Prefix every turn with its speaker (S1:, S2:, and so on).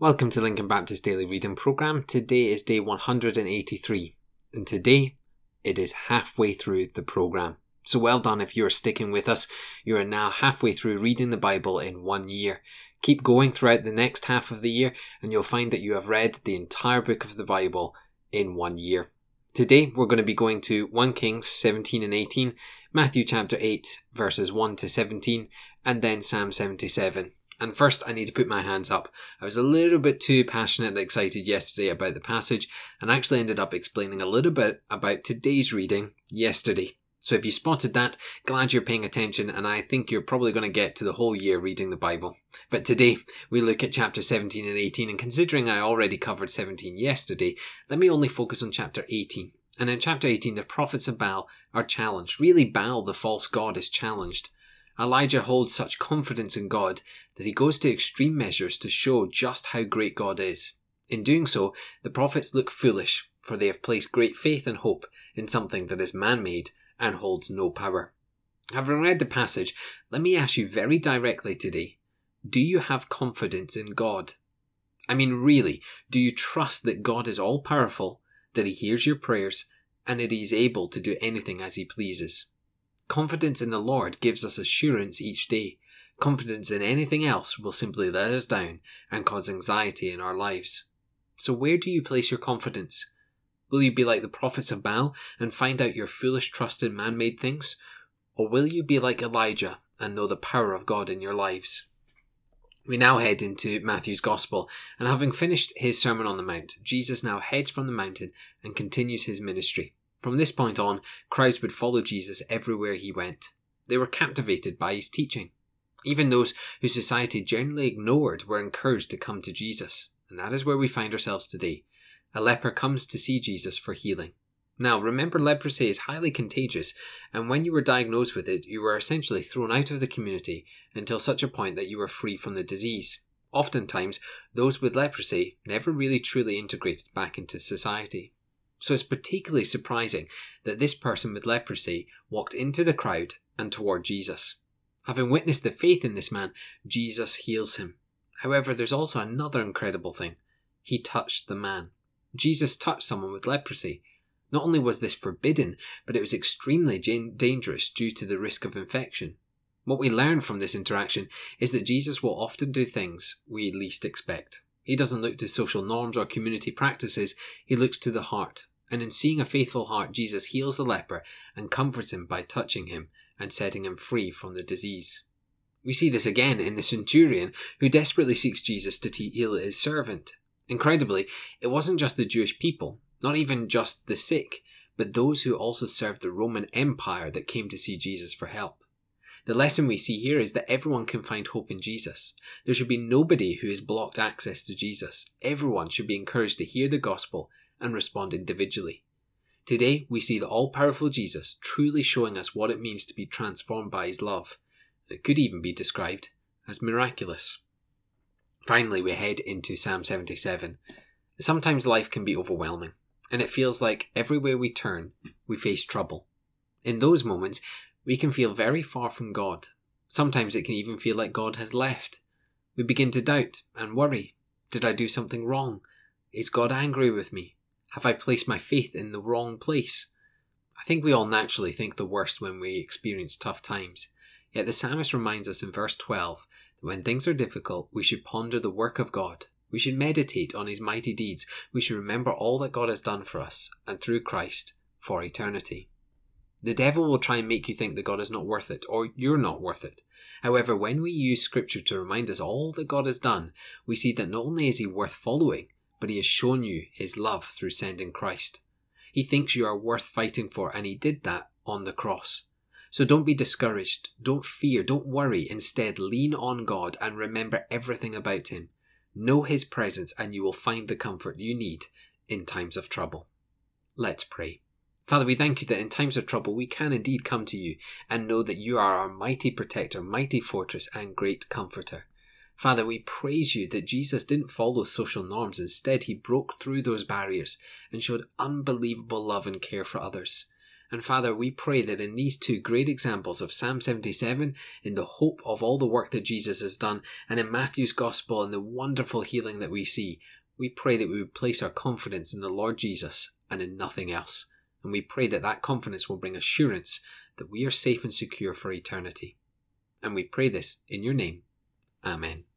S1: Welcome to Lincoln Baptist Daily Reading Program. Today is day 183, and today it is halfway through the program. So well done if you're sticking with us. You are now halfway through reading the Bible in one year. Keep going throughout the next half of the year, and you'll find that you have read the entire book of the Bible in one year. Today we're going to be going to 1 Kings 17 and 18, Matthew chapter 8, verses 1 to 17, and then Psalm 77. And first, I need to put my hands up. I was a little bit too passionate and excited yesterday about the passage, and actually ended up explaining a little bit about today's reading yesterday. So if you spotted that, glad you're paying attention, and I think you're probably going to get to the whole year reading the Bible. But today, we look at chapter 17 and 18, and considering I already covered 17 yesterday, let me only focus on chapter 18. And in chapter 18, the prophets of Baal are challenged. Really, Baal, the false god, is challenged. Elijah holds such confidence in God that he goes to extreme measures to show just how great God is. In doing so, the prophets look foolish, for they have placed great faith and hope in something that is man made and holds no power. Having read the passage, let me ask you very directly today do you have confidence in God? I mean, really, do you trust that God is all powerful, that He hears your prayers, and that He is able to do anything as He pleases? Confidence in the Lord gives us assurance each day. Confidence in anything else will simply let us down and cause anxiety in our lives. So, where do you place your confidence? Will you be like the prophets of Baal and find out your foolish trust in man made things? Or will you be like Elijah and know the power of God in your lives? We now head into Matthew's Gospel, and having finished his Sermon on the Mount, Jesus now heads from the mountain and continues his ministry. From this point on, crowds would follow Jesus everywhere he went. They were captivated by his teaching. Even those who society generally ignored were encouraged to come to Jesus. And that is where we find ourselves today. A leper comes to see Jesus for healing. Now, remember, leprosy is highly contagious, and when you were diagnosed with it, you were essentially thrown out of the community until such a point that you were free from the disease. Oftentimes, those with leprosy never really truly integrated back into society. So it's particularly surprising that this person with leprosy walked into the crowd and toward Jesus. Having witnessed the faith in this man, Jesus heals him. However, there's also another incredible thing. He touched the man. Jesus touched someone with leprosy. Not only was this forbidden, but it was extremely dangerous due to the risk of infection. What we learn from this interaction is that Jesus will often do things we least expect. He doesn't look to social norms or community practices, he looks to the heart and in seeing a faithful heart, Jesus heals the leper and comforts him by touching him and setting him free from the disease. We see this again in the centurion who desperately seeks Jesus to heal his servant. Incredibly, it wasn't just the Jewish people, not even just the sick, but those who also served the Roman Empire that came to see Jesus for help. The lesson we see here is that everyone can find hope in Jesus. There should be nobody who is blocked access to Jesus. Everyone should be encouraged to hear the gospel and respond individually. Today, we see the all powerful Jesus truly showing us what it means to be transformed by his love. It could even be described as miraculous. Finally, we head into Psalm 77. Sometimes life can be overwhelming, and it feels like everywhere we turn, we face trouble. In those moments, we can feel very far from God. Sometimes it can even feel like God has left. We begin to doubt and worry. Did I do something wrong? Is God angry with me? Have I placed my faith in the wrong place? I think we all naturally think the worst when we experience tough times. Yet the psalmist reminds us in verse 12 that when things are difficult, we should ponder the work of God. We should meditate on his mighty deeds. We should remember all that God has done for us and through Christ for eternity. The devil will try and make you think that God is not worth it or you're not worth it. However, when we use scripture to remind us all that God has done, we see that not only is he worth following, but he has shown you his love through sending Christ. He thinks you are worth fighting for, and he did that on the cross. So don't be discouraged, don't fear, don't worry. Instead, lean on God and remember everything about him. Know his presence, and you will find the comfort you need in times of trouble. Let's pray. Father, we thank you that in times of trouble we can indeed come to you and know that you are our mighty protector, mighty fortress, and great comforter. Father, we praise you that Jesus didn't follow social norms. Instead, he broke through those barriers and showed unbelievable love and care for others. And Father, we pray that in these two great examples of Psalm 77, in the hope of all the work that Jesus has done, and in Matthew's Gospel and the wonderful healing that we see, we pray that we would place our confidence in the Lord Jesus and in nothing else and we pray that that confidence will bring assurance that we are safe and secure for eternity. And we pray this in your name. Amen.